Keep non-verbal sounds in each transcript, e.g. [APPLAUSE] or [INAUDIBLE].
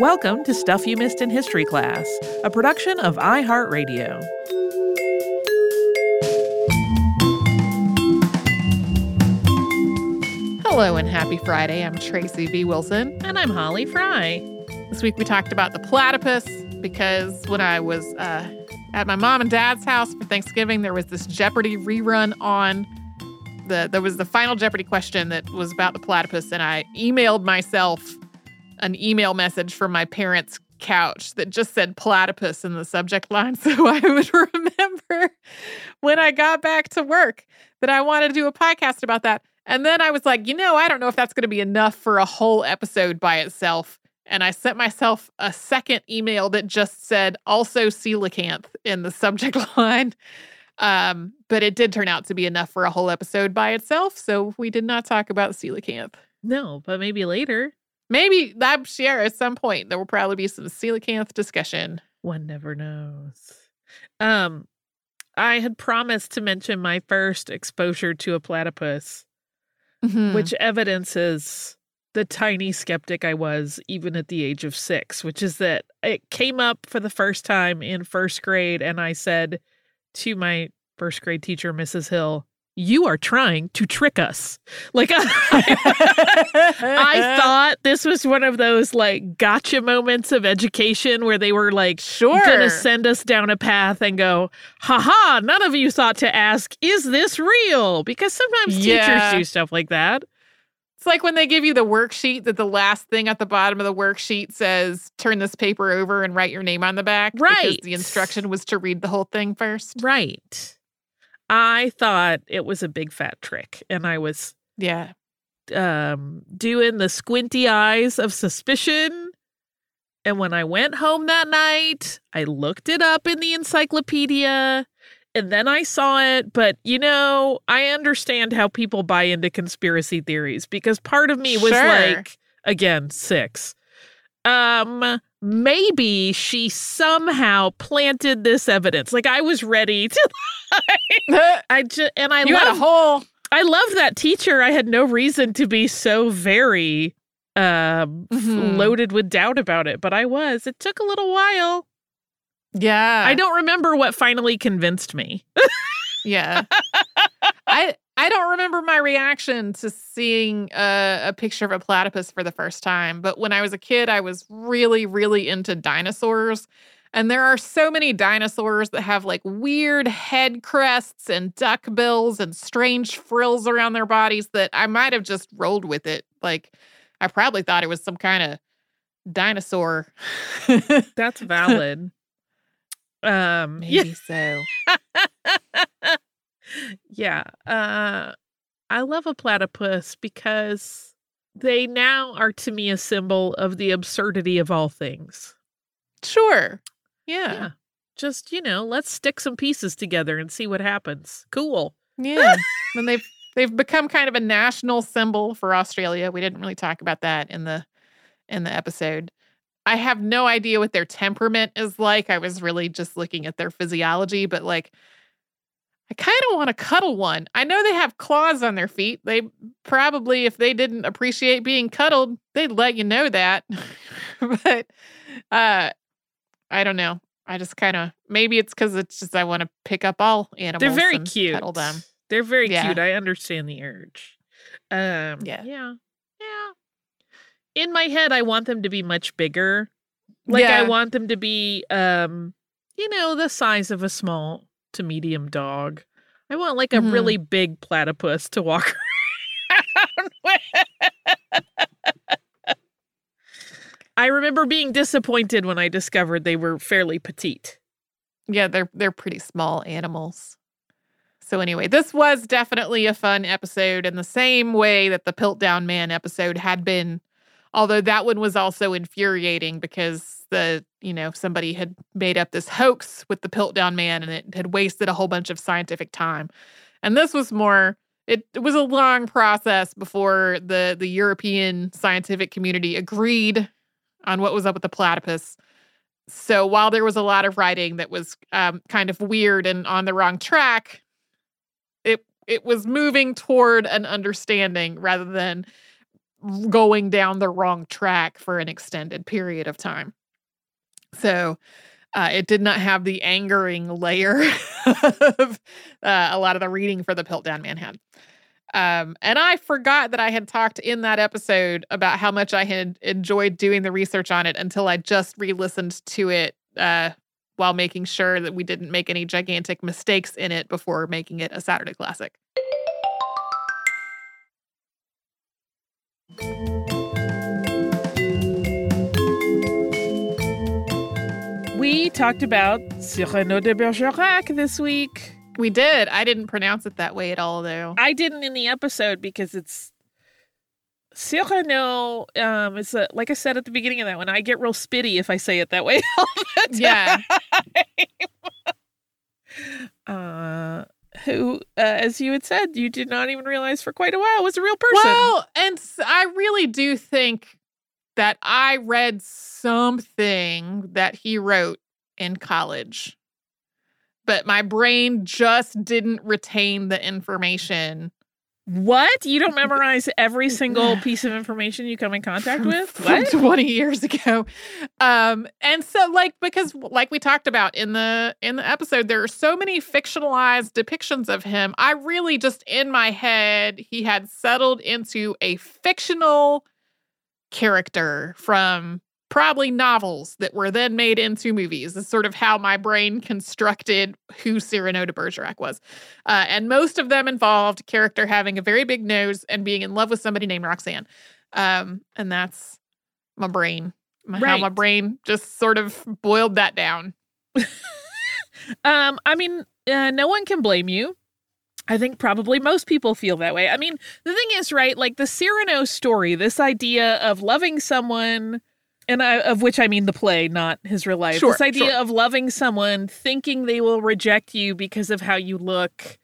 Welcome to Stuff You Missed in History Class, a production of iHeartRadio. Hello and happy Friday. I'm Tracy V. Wilson. And I'm Holly Fry. This week we talked about the platypus because when I was uh, at my mom and dad's house for Thanksgiving, there was this Jeopardy rerun on. The, there was the final Jeopardy question that was about the platypus, and I emailed myself an email message from my parents' couch that just said platypus in the subject line [LAUGHS] so I would [LAUGHS] remember when I got back to work that I wanted to do a podcast about that. And then I was like, you know, I don't know if that's going to be enough for a whole episode by itself. And I sent myself a second email that just said also coelacanth in the subject [LAUGHS] line. Um, but it did turn out to be enough for a whole episode by itself. So we did not talk about coelacanth. No, but maybe later. Maybe I'm sure at some point there will probably be some coelacanth discussion. One never knows. Um, I had promised to mention my first exposure to a platypus, Mhm. which evidences the tiny skeptic I was even at the age of six, which is that it came up for the first time in first grade, and I said to my first grade teacher, Mrs. Hill, you are trying to trick us. Like I, [LAUGHS] I thought this was one of those like gotcha moments of education where they were like sure. gonna send us down a path and go, haha, none of you thought to ask, is this real? Because sometimes Yeah. teachers do stuff like that. It's like when they give you the worksheet that the last thing at the bottom of the worksheet says, turn this paper over and write your name on the back. Because Right. the instruction was to read the whole thing first. Right. I thought it was a big fat trick, and I was Yeah. um doing the squinty eyes of suspicion. And when I went home that night, I looked it up in the encyclopedia and then I saw it. But you know, I understand how people buy into conspiracy theories because part of me was Sure. like, again, six. Um, maybe she somehow planted this evidence. Like I was ready to [LAUGHS] [LAUGHS] I just and I you love had a whole. I love that teacher. I had no reason to be so very um Mhm. loaded with doubt about it, but I was. It took a little while. Yeah. I don't remember what finally convinced me. Yeah. [LAUGHS] I I don't remember my reaction to seeing a, a picture of a platypus for the first time, but when I was a kid, I was really, really into dinosaurs. And there are so many dinosaurs that have like weird head crests and duck bills and strange frills around their bodies that I might have just rolled with it. Like, I probably thought it was some kind of dinosaur. That's [LAUGHS] valid. um yeah, Maybe so. [LAUGHS] yeah. Uh I love a platypus because they now are to me a symbol of the absurdity of all things. Sure. Yeah. Yeah. Just, you know, let's stick some pieces together and see what happens. Cool. Yeah. [LAUGHS] and they've they've become kind of a national symbol for Australia. We didn't really talk about that in the in the episode. I have no idea what their temperament is like. I was really just looking at their physiology, but like I kind of want to cuddle one. I know they have claws on their feet. They probably if they didn't appreciate being cuddled, they'd let you know that. [LAUGHS] but uh I don't know. I just kind of maybe it's cuz it's just I want to pick up all animals. They're very and cute. Cuddle them. They're very Yeah. cute. I understand the urge. Um Yeah. Yeah. Yeah. In my head I want them to be much bigger. Like I want them to be um you know, the size of a small to medium dog. I want like a Mhm. really big platypus to walk [LAUGHS] around with. [LAUGHS] I remember being disappointed when I discovered they were fairly petite. Yeah, they're they're pretty small animals. So anyway, this was definitely a fun episode in the same way that the Piltdown Man episode had been. Although that one was also infuriating because the, you know, somebody had made up this hoax with the Piltdown Man and it had wasted a whole bunch of scientific time. And this was more it, it was a long process before the the European scientific community agreed on what was up with the platypus. So while there was a lot of writing that was um, kind of weird and on the wrong track, it it was moving toward an understanding rather than going down the wrong track for an extended period of time. So uh, it did not have the angering layer [LAUGHS] of uh, a lot of the reading for the Piltdown Man had. Um, and I forgot that I had talked in that episode about how much I had enjoyed doing the research on it until I just re listened to it uh, while making sure that we didn't make any gigantic mistakes in it before making it a Saturday classic. We talked about Cyrano de Bergerac this week. We did. I didn't pronounce it that way at all, though. I didn't in the episode because it's Cyrano. Um, it's a, like I said at the beginning of that one. I get real spitty if I say it that way. [LAUGHS] yeah. [LAUGHS] uh, who, uh, as you had said, you did not even realize for quite a while was a real person. Well, and I really do think that I read something that he wrote in college, but my brain just didn't retain the information. What? You don't [LAUGHS] memorize every single piece of information you come in contact with? From What? 20 years ago. Um and so like because like we talked about in the in the episode there are so many fictionalized depictions of him. I really just in my head he had settled into a fictional character from probably novels that were then made into movies. Is sort of how my brain constructed who Cyrano de Bergerac was. Uh, and most of them involved character having a very big nose and being in love with somebody named Roxanne. Um, and that's my brain. My, How my brain just sort of boiled that down. [LAUGHS] Um, I mean, uh, no one can blame you. I think probably most people feel that way. I mean, the thing is, right? Like the Cyrano story, this idea of loving someone, and I, of which I mean the play, not his real life. Sure, this idea sure. of loving someone, thinking they will reject you because of how you look,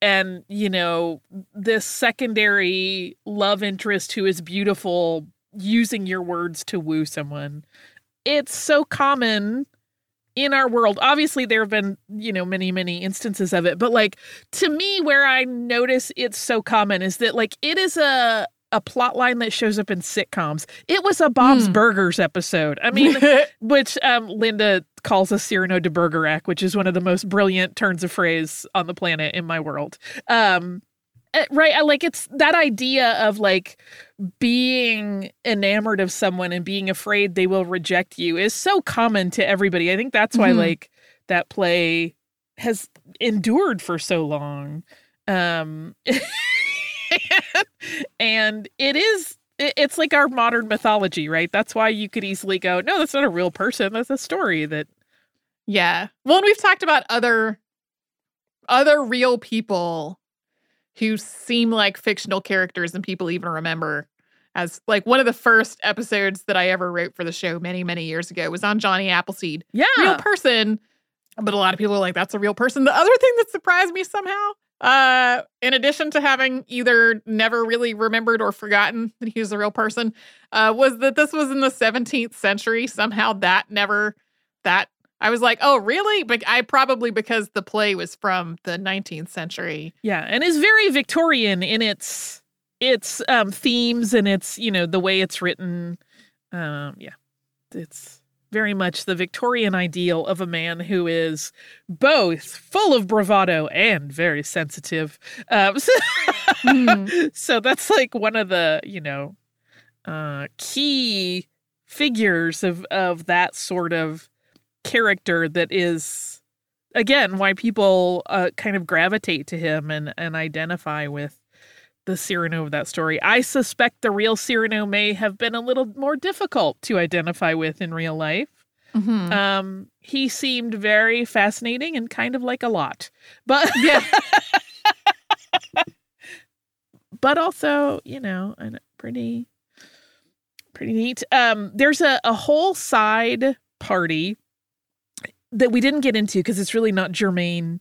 and you know this secondary love interest who is beautiful, using your words to woo someone. It's so common in our world obviously there have been you know many many instances of it but like to me where i notice it's so common is that like it is a a plot line that shows up in sitcoms it was a bob's Hmm. burgers episode i mean [LAUGHS] which um linda calls a cyrano de bergerac which is one of the most brilliant turns of phrase on the planet in my world um eh, right I like it's that idea of like being enamored of someone and being afraid they will reject you is so common to everybody. I think that's why Mhm. like that play has endured for so long. Um [LAUGHS] [LAUGHS] and it is it's like our modern mythology, right? That's why you could easily go, no, that's not a real person. That's a story that Yeah. Well, and we've talked about other other real people who seem like fictional characters and people even remember as like one of the first episodes that I ever wrote for the show many, many years ago was on Johnny Appleseed. yeah. Real person. But a lot of people are like, that's a real person. The other thing that surprised me somehow, uh, in addition to having either never really remembered or forgotten that he was a real person, uh, was that this was in the 17th century. Somehow that never that I was like, oh, really? But I probably because the play was from the 19th century. Yeah, and is very Victorian in its its um themes and its, you know, the way it's written. Um yeah. It's very much the Victorian ideal of a man who is both full of bravado and very sensitive. Um [LAUGHS] so, Hmm. so that's like one of the, you know, uh key figures of of that sort of character that is again why people uh, kind of gravitate to him and and identify with the Cyrano of that story. I suspect the real Cyrano may have been a little more difficult to identify with in real life. Mhm. Um, he seemed very fascinating and kind of like a lot, but [LAUGHS] yeah. but also you know and pretty pretty neat um there's a, a whole side party that we didn't get into because it's really not germane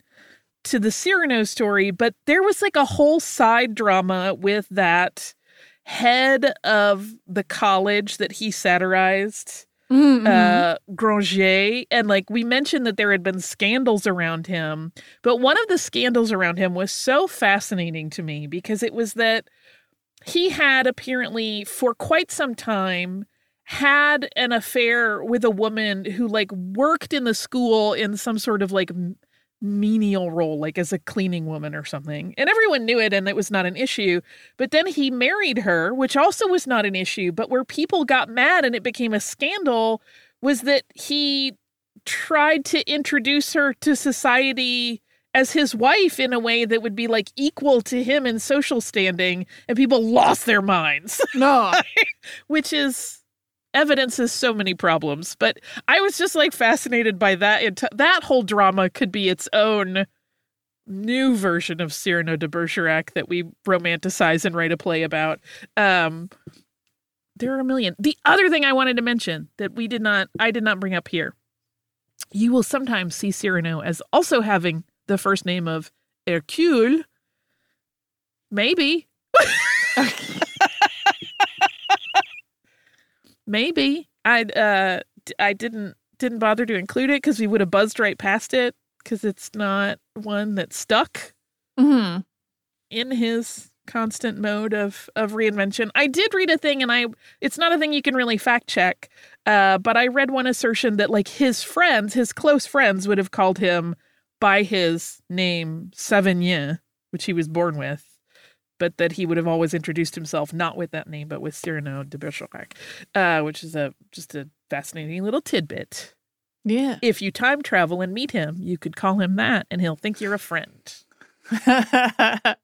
to the Cyrano story but there was like a whole side drama with that head of the college that he satirized Mhm. uh Granger and like we mentioned that there had been scandals around him but one of the scandals around him was so fascinating to me because it was that he had apparently for quite some time had an affair with a woman who like worked in the school in some sort of like menial role like as a cleaning woman or something. And everyone knew it and it was not an issue. But then he married her which also was not an issue but where people got mad and it became a scandal was that he tried to introduce her to society as his wife in a way that would be like equal to him in social standing and people lost their minds. No. [LAUGHS] which is evidences so many problems but i was just like fascinated by that. That whole drama could be its own new version of cyrano de bergerac that we romanticize and write a play about. Um there are a million. The other thing i wanted to mention that we did not i did not bring up here you will sometimes see cyrano as also having the first name of hercule. Maybe [LAUGHS] Maybe I uh I didn't didn't bother to include it because we would have buzzed right past it because it's not one that stuck hmm in his constant mode of of reinvention. I did read a thing and I it's not a thing you can really fact check. Uh but I read one assertion that like his friends, his close friends would have called him by his name Savinien, which he was born with. But that he would have always introduced himself not with that name, but with Cyrano de Bergerac, uh, which is a just a fascinating little tidbit. Yeah. If you time travel and meet him, you could call him that, and he'll think you're a friend. [LAUGHS]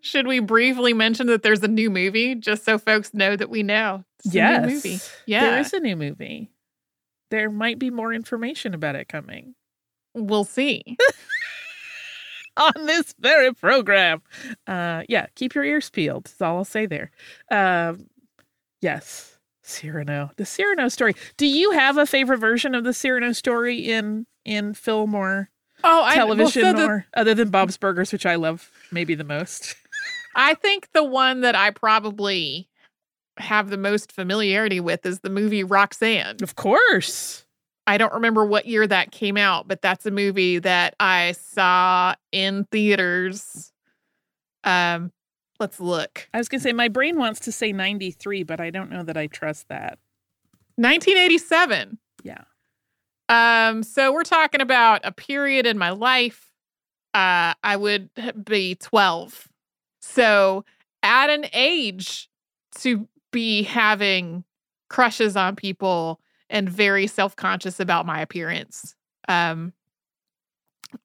Should we briefly mention that there's a new movie just so folks know that we know? It's a yes, new movie. Yeah. there is a new movie. There might be more information about it coming We'll see. [LAUGHS] [LAUGHS] on this very program. Uh, yeah, keep your ears peeled. That's all I'll say there. Um, yes, Cyrano, the Cyrano story. Do you have a favorite version of the Cyrano story in in film or Oh, I, television, well, so the- other than Bob's Burgers, which I love maybe the most? [LAUGHS] I think the one that I probably have the most familiarity with is the movie Roxanne. Of course. I don't remember what year that came out, but that's a movie that I saw in theaters. Um, let's look. I was gonna say my brain wants to say ninety three, but I don't know that I trust that. 1987. Yeah. Um, so we're talking about a period in my life. Uh, I would be 12. So at an age to be having crushes on people and very self-conscious about my appearance. Um,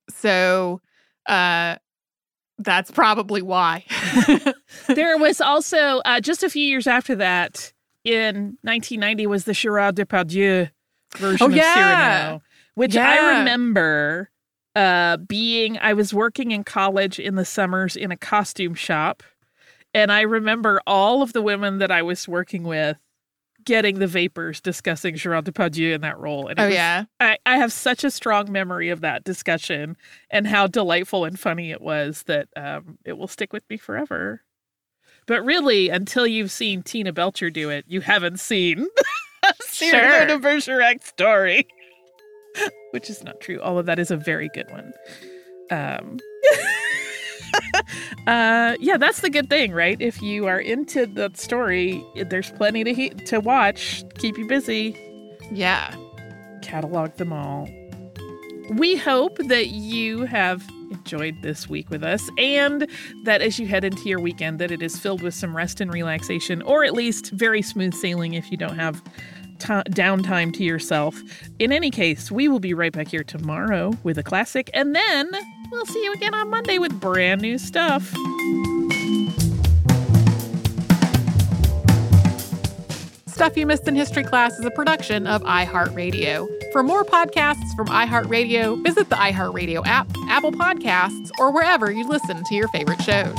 so uh that's probably why. [LAUGHS] there was also uh, just a few years after that in 1990 was the Gerard Depardieu version Oh, of. Cyrano, which I remember uh, being. I was working in college in the summers in a costume shop, and I remember all of the women that I was working with getting the vapors discussing Gerard Depardieu in that role. And oh was yeah. I, I have such a strong memory of that discussion and how delightful and funny it was that um, it will stick with me forever. But really, until you've seen Tina Belcher do it, you haven't seen [LAUGHS] Cyrano Sure. de Bergerac story, [LAUGHS] which is not true. All of that is a very good one. Um, [LAUGHS] uh, yeah, that's the good thing, right? If you are into the story, there's plenty to he- to watch. Keep you busy Yeah. catalog them all. We hope that you have enjoyed this week with us and that as you head into your weekend that it is filled with some rest and relaxation or at least very smooth sailing if you don't have ti downtime to yourself. In any case, we will be right back here tomorrow with a classic and then we'll see you again on Monday with brand new stuff. Stuff You Missed in History Class is a production of iHeartRadio. For more podcasts from iHeartRadio, visit the iHeartRadio app, Apple Podcasts, or wherever you listen to your favorite shows.